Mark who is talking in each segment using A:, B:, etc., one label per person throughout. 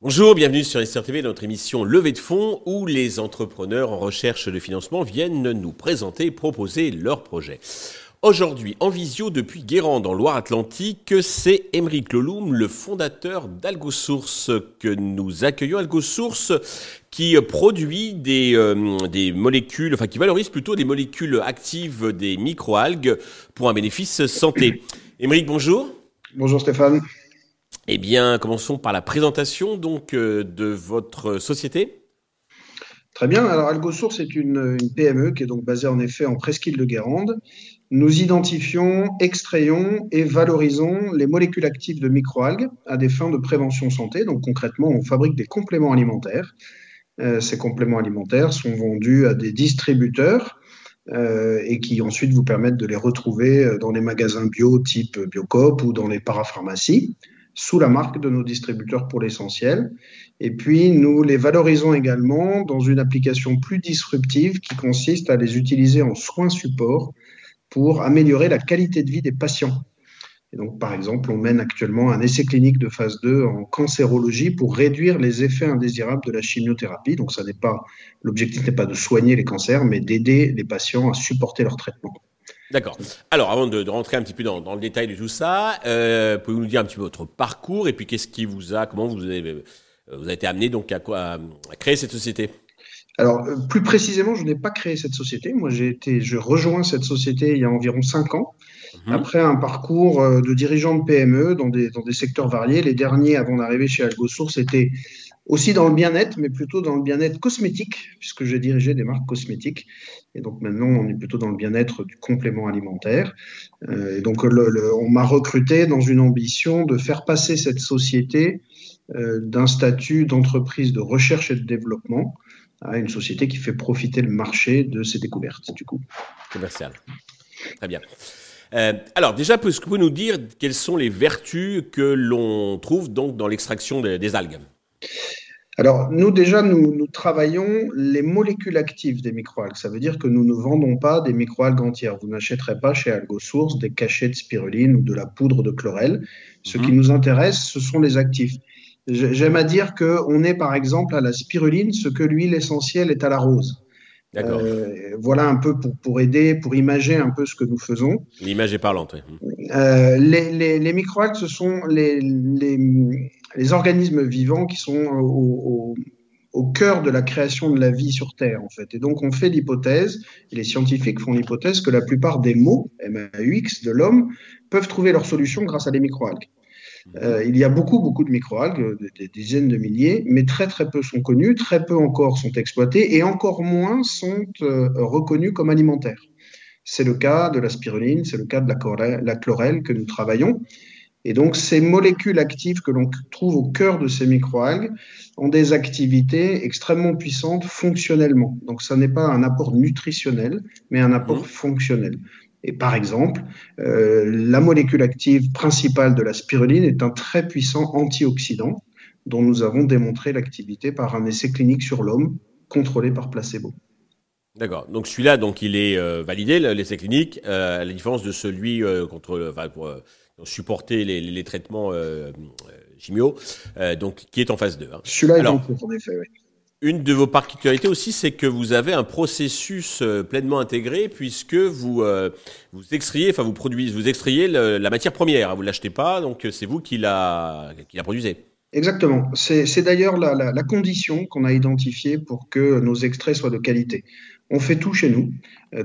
A: Bonjour, bienvenue sur SRTV, notre émission Levée de fonds où les entrepreneurs en recherche de financement viennent nous présenter et proposer leurs projets. Aujourd'hui, en visio depuis Guérande, en Loire-Atlantique, c'est Émeric Loloum, le fondateur d'AlgoSource, que nous accueillons. AlgoSource qui produit des, euh, des molécules, enfin qui valorise plutôt des molécules actives des microalgues pour un bénéfice santé. Émeric, bonjour.
B: Bonjour Stéphane.
A: Eh bien, commençons par la présentation donc euh, de votre société.
B: Très bien. Alors, AlgoSource est une, PME qui est donc basée en effet en Presqu'île de Guérande. Nous identifions, extrayons et valorisons les molécules actives de microalgues à des fins de prévention santé. Donc, concrètement, on fabrique des compléments alimentaires. Euh, ces compléments alimentaires sont vendus à des distributeurs euh, et qui ensuite vous permettent de les retrouver dans les magasins bio type Biocop ou dans les parapharmacies sous la marque de nos distributeurs pour l'essentiel. Et puis, nous les valorisons également dans une application plus disruptive qui consiste à les utiliser en soins support pour améliorer la qualité de vie des patients. Et donc, par exemple, on mène actuellement un essai clinique de phase 2 en cancérologie pour réduire les effets indésirables de la chimiothérapie. Donc, ça n'est pas, l'objectif n'est pas de soigner les cancers, mais d'aider les patients à supporter leur traitement.
A: D'accord. Alors, avant de, rentrer un petit peu dans, le détail de tout ça, euh, pouvez-vous nous dire un petit peu votre parcours et puis qu'est-ce qui vous a, comment vous avez, euh, vous avez été amené donc à quoi à créer cette société?
B: Alors, euh, plus précisément, je n'ai pas créé cette société. Moi, j'ai été, je rejoins cette société il y a environ cinq ans, mhm. après un parcours de dirigeant de PME dans des, dans des secteurs variés. Les derniers, avant d'arriver chez AlgoSource, étaient aussi dans le bien-être, mais plutôt dans le bien-être cosmétique, puisque j'ai dirigé des marques cosmétiques. Et donc maintenant, on est plutôt dans le bien-être du complément alimentaire. Euh, et donc on m'a recruté dans une ambition de faire passer cette société euh, d'un statut d'entreprise de recherche et de développement à une société qui fait profiter le marché de ses découvertes, du coup.
A: Commercial. Très bien. Euh, alors déjà, est-ce que vous pouvez nous dire quelles sont les vertus que l'on trouve donc dans l'extraction des algues?
B: Alors, nous, déjà, nous, travaillons les molécules actives des microalgues. Ça veut dire que nous ne vendons pas des microalgues entières. Vous n'achèterez pas chez AlgoSource des cachets de spiruline ou de la poudre de chlorelle. Ce qui mhm. nous intéresse, ce sont les actifs. J'aime à dire qu'on est, par exemple, à la spiruline ce que l'huile essentielle est à la rose. Euh, voilà un peu pour, pour aider, pour imager un peu ce que nous faisons.
A: L'image est parlante,
B: oui. Euh, les, les, les microalgues, ce sont les, les, les, organismes vivants qui sont au, au, au, cœur de la création de la vie sur Terre, en fait. Et donc, on fait l'hypothèse, et les scientifiques font l'hypothèse, que la plupart des mots, MAUX, de l'homme, peuvent trouver leur solution grâce à des microalgues. Euh, il y a beaucoup, beaucoup de microalgues, des, dizaines de milliers, mais très, très peu sont connus, très peu encore sont exploités et encore moins sont euh, reconnus comme alimentaires. C'est le cas de la spiruline, c'est le cas de la, la chlorelle que nous travaillons. Et donc, ces molécules actives que l'on trouve au cœur de ces microalgues ont des activités extrêmement puissantes fonctionnellement. Donc, ça n'est pas un apport nutritionnel, mais un apport mmh. fonctionnel. Et par exemple, euh, la molécule active principale de la spiruline est un très puissant antioxydant dont nous avons démontré l'activité par un essai clinique sur l'homme contrôlé par placebo.
A: D'accord. Donc celui-là, donc il est euh, validé l'essai clinique, euh, à la différence de celui contre, enfin, pour supporter les, traitements chimio, donc qui est en phase 2.
B: Hein. Celui-là est en cours, en effet. Oui.
A: Une de vos particularités aussi, c'est que vous avez un processus euh, pleinement intégré puisque vous euh, vous extrayez, enfin vous produisez, vous extrayez la matière première. Hein, vous l'achetez pas, donc euh, c'est vous qui la qui la produisez.
B: Exactement. C'est d'ailleurs la, la, la, condition qu'on a identifiée pour que nos extraits soient de qualité. On fait tout chez nous.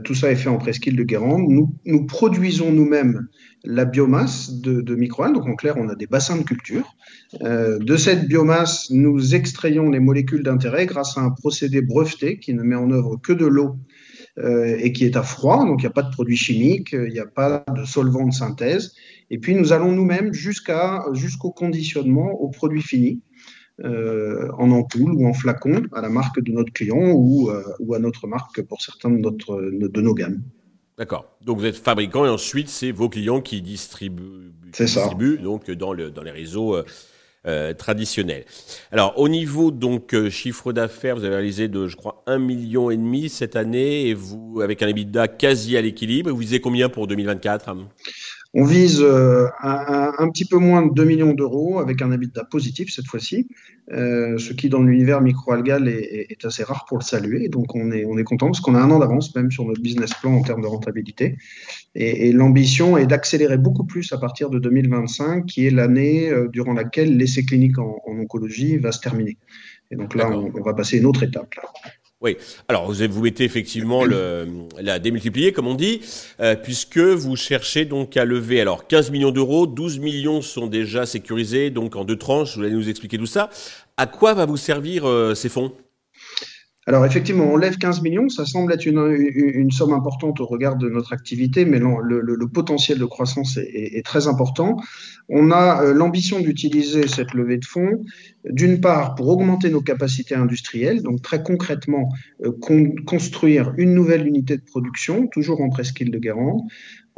B: tout ça est fait en presqu'île de Guérande. Nous, produisons nous-mêmes la biomasse de, de microalgues. Donc en clair, on a des bassins de culture. Euh, de cette biomasse, nous extrayons les molécules d'intérêt grâce à un procédé breveté qui ne met en œuvre que de l'eau euh, et qui est à froid. Donc il n'y a pas de produits chimiques, il n'y a pas de solvant de synthèse. Et puis nous allons nous-mêmes jusqu'au conditionnement au produit fini. Euh, en ampoule ou en flacon à la marque de notre client ou, euh, ou à notre marque pour certains de, notre, de nos gammes.
A: D'accord. Donc vous êtes fabricant et ensuite c'est vos clients qui distribuent, distribuent donc dans, le, dans les réseaux traditionnels. Alors, au niveau donc chiffre d'affaires, vous avez réalisé de, je crois, un million et demi cette année, et vous, avec un EBITDA quasi à l'équilibre, vous visez combien pour 2024
B: on vise euh, un, petit peu moins de 2 millions d'euros avec un habitat positif cette fois-ci, euh, ce qui dans l'univers microalgal est, est, assez rare pour le saluer. Donc on est, on est content parce qu'on a un an d'avance même sur notre business plan en termes de rentabilité. Et, l'ambition est d'accélérer beaucoup plus à partir de 2025, qui est l'année euh, durant laquelle l'essai clinique en, oncologie va se terminer. Et donc là, on, on, va passer une autre étape. Là.
A: Oui, alors vous, vous mettez effectivement la démultiplier, comme on dit, euh, puisque vous cherchez donc à lever alors 15 millions d'euros, 12 millions sont déjà sécurisés, donc en deux tranches, vous allez nous expliquer tout ça. À quoi va vous servir euh, ces fonds?
B: Alors effectivement, on lève 15 millions, ça semble être une, somme importante au regard de notre activité, mais le, potentiel de croissance est, très important. On a euh, l'ambition d'utiliser cette levée de fonds, d'une part pour augmenter nos capacités industrielles, donc très concrètement euh, construire une nouvelle unité de production, toujours en presqu'île de Guérande,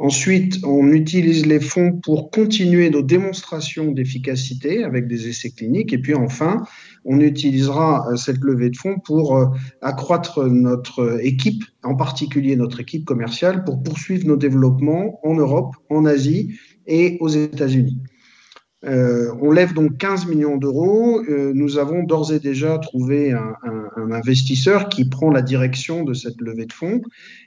B: Ensuite, on utilise les fonds pour continuer nos démonstrations d'efficacité avec des essais cliniques. Et puis enfin, on utilisera euh, cette levée de fonds pour euh, accroître notre équipe, en particulier notre équipe commerciale, pour poursuivre nos développements en Europe, en Asie et aux États-Unis. Euh, on lève donc 15 millions d'euros. Euh, nous avons d'ores et déjà trouvé un, investisseur qui prend la direction de cette levée de fonds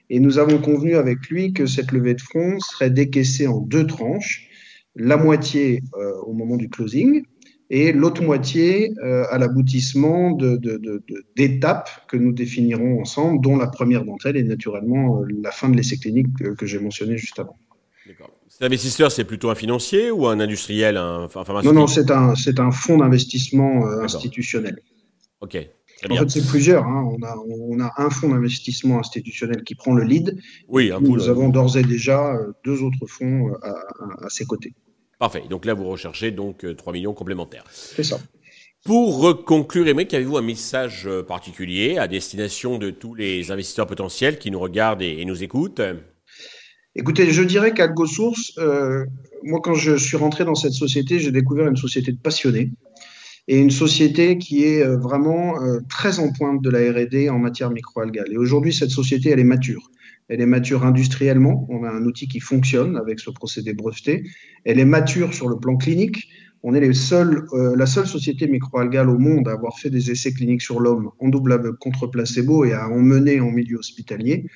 B: et nous avons convenu avec lui que cette levée de fonds serait décaissée en deux tranches, la moitié euh, au moment du closing et l'autre moitié à l'aboutissement d'étapes que nous définirons ensemble, dont la première d'entre elles est naturellement la fin de l'essai clinique que j'ai mentionné juste avant.
A: Cet investisseur, c'est plutôt un financier ou un industriel un,
B: Non, non, c'est un, un fonds d'investissement euh, institutionnel.
A: Ok.
B: En fait, c'est plusieurs. Hein. On, a, on a un fonds d'investissement institutionnel qui prend le lead.
A: Oui,
B: un Nous avons d'ores et déjà euh, deux autres fonds euh, à, à, ses côtés.
A: Parfait. Donc là, vous recherchez donc 3 millions complémentaires.
B: C'est ça.
A: Pour conclure, Émeric, avez-vous un message particulier à destination de tous les investisseurs potentiels qui nous regardent et nous écoutent?
B: Écoutez, je dirais qu'AlgoSource, euh, moi quand je suis rentré dans cette société, j'ai découvert une société de passionnés et une société qui est euh, vraiment euh, très en pointe de la R&D en matière microalgale. Et aujourd'hui, cette société, elle est mature. Elle est mature industriellement. On a un outil qui fonctionne avec ce procédé breveté. Elle est mature sur le plan clinique. On est les seuls, euh, la seule société microalgale au monde à avoir fait des essais cliniques sur l'homme en double aveugle contre placebo et à en mener en milieu hospitalier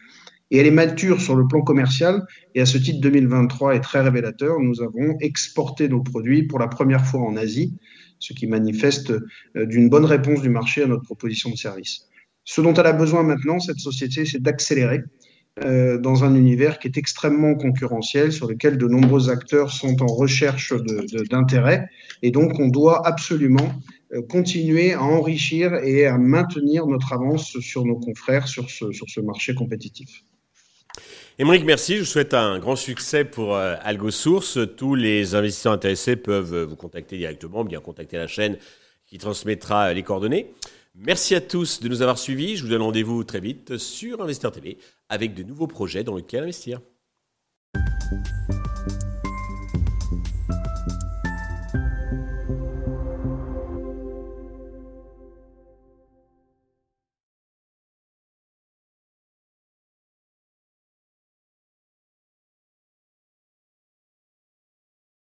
B: et elle est mature sur le plan commercial. Et à ce titre, 2023 est très révélateur. Nous avons exporté nos produits pour la première fois en Asie, ce qui manifeste euh, d'une bonne réponse du marché à notre proposition de service. Ce dont elle a besoin maintenant, cette société, c'est d'accélérer euh, dans un univers qui est extrêmement concurrentiel, sur lequel de nombreux acteurs sont en recherche d'intérêt. Et donc, on doit absolument euh, continuer à enrichir et à maintenir notre avance sur nos confrères sur ce, sur ce marché compétitif.
A: Émeric, merci. Je vous souhaite un grand succès pour euh, AlgoSource. Tous les investisseurs intéressés peuvent euh, vous contacter directement, bien contacter la chaîne qui transmettra euh, les coordonnées. Merci à tous de nous avoir suivis. Je vous donne rendez-vous très vite sur Investeur TV avec de nouveaux projets dans lesquels investir.